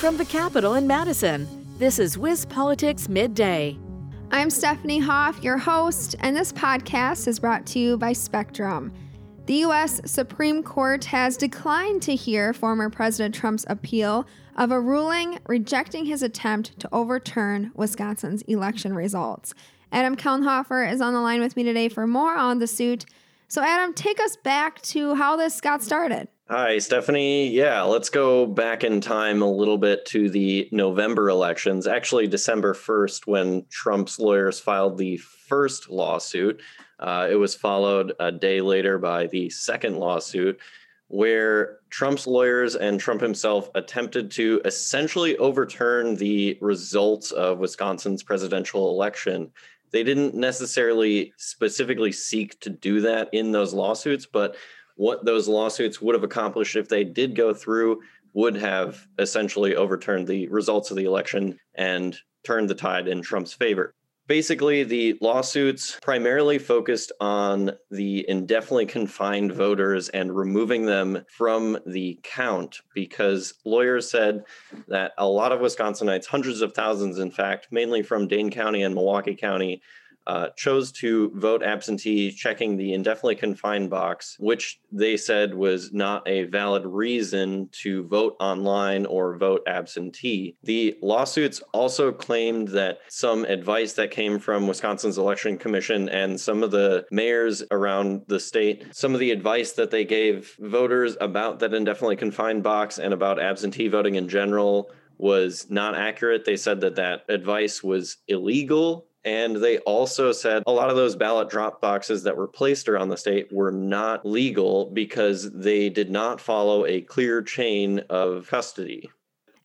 From the Capitol in Madison, this is WisPolitics Midday. I'm Stephanie Hoff, your host, and this podcast is brought to you by Spectrum. The U.S. Supreme Court has declined to hear former President Trump's appeal of a ruling rejecting his attempt to overturn Wisconsin's election results. Adam Kellenhofer is on the line with me today for more on the suit. So, Adam, take us back to how this got started. Hi, Stephanie. Yeah, let's go back in time a little bit to the November elections, actually, December 1st, when Trump's lawyers filed the first lawsuit. Uh, it was followed a day later by the second lawsuit, where Trump's lawyers and Trump himself attempted to essentially overturn the results of Wisconsin's presidential election. They didn't necessarily specifically seek to do that in those lawsuits, but what those lawsuits would have accomplished if they did go through would have essentially overturned the results of the election and turned the tide in Trump's favor. Basically, the lawsuits primarily focused on the indefinitely confined voters and removing them from the count because lawyers said that a lot of Wisconsinites, hundreds of thousands, in fact, mainly from Dane County and Milwaukee County, uh, chose to vote absentee, checking the indefinitely confined box, which they said was not a valid reason to vote online or vote absentee. The lawsuits also claimed that some advice that came from Wisconsin's election commission and some of the mayors around the state, some of the advice that they gave voters about that indefinitely confined box and about absentee voting in general was not accurate. They said that that advice was illegal and they also said a lot of those ballot drop boxes that were placed around the state were not legal because they did not follow a clear chain of custody.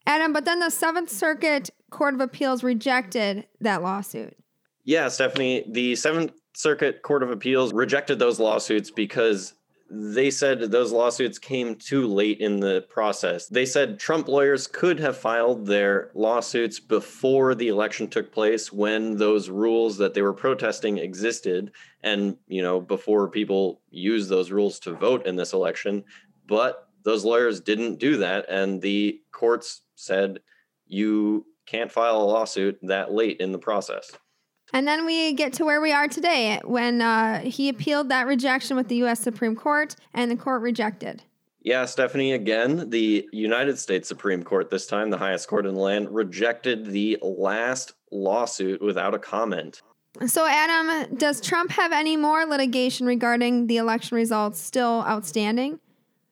Adam, but then the Seventh Circuit Court of Appeals rejected that lawsuit. Yeah, Stephanie, the Seventh Circuit Court of Appeals rejected those lawsuits because they said those lawsuits came too late in the process. They said Trump lawyers could have filed their lawsuits before the election took place when those rules that they were protesting existed and, you know, before people used those rules to vote in this election, but those lawyers didn't do that and the courts said you can't file a lawsuit that late in the process. And then we get to where we are today when uh, he appealed that rejection with the U.S. Supreme Court and the court rejected. Yeah, Stephanie, again, the United States Supreme Court, this time the highest court in the land, rejected the last lawsuit without a comment. So, Adam, does Trump have any more litigation regarding the election results still outstanding?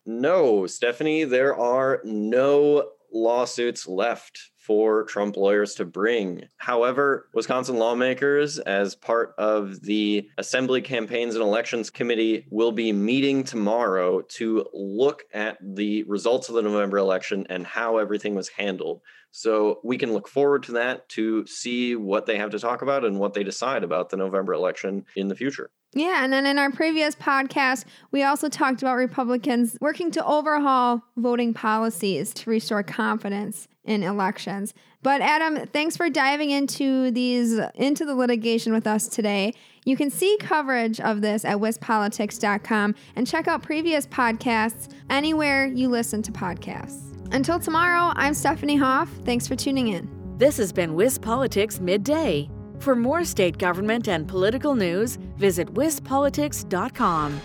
No, Stephanie, there are no lawsuits left for Trump lawyers to bring. However, Wisconsin lawmakers, as part of the Assembly Campaigns and Elections Committee, will be meeting tomorrow to look at the results of the November election and how everything was handled. So we can look forward to that to see what they have to talk about and what they decide about the November election in the future. Yeah, and then in our previous podcast, we also talked about Republicans working to overhaul voting policies to restore confidence in elections. But Adam, thanks for diving into these into the litigation with us today. You can see coverage of this at wispolitics.com and check out previous podcasts anywhere you listen to podcasts. Until tomorrow, I'm Stephanie Hoff. Thanks for tuning in. This has been WisPolitics Midday. For more state government and political news, visit wispolitics.com.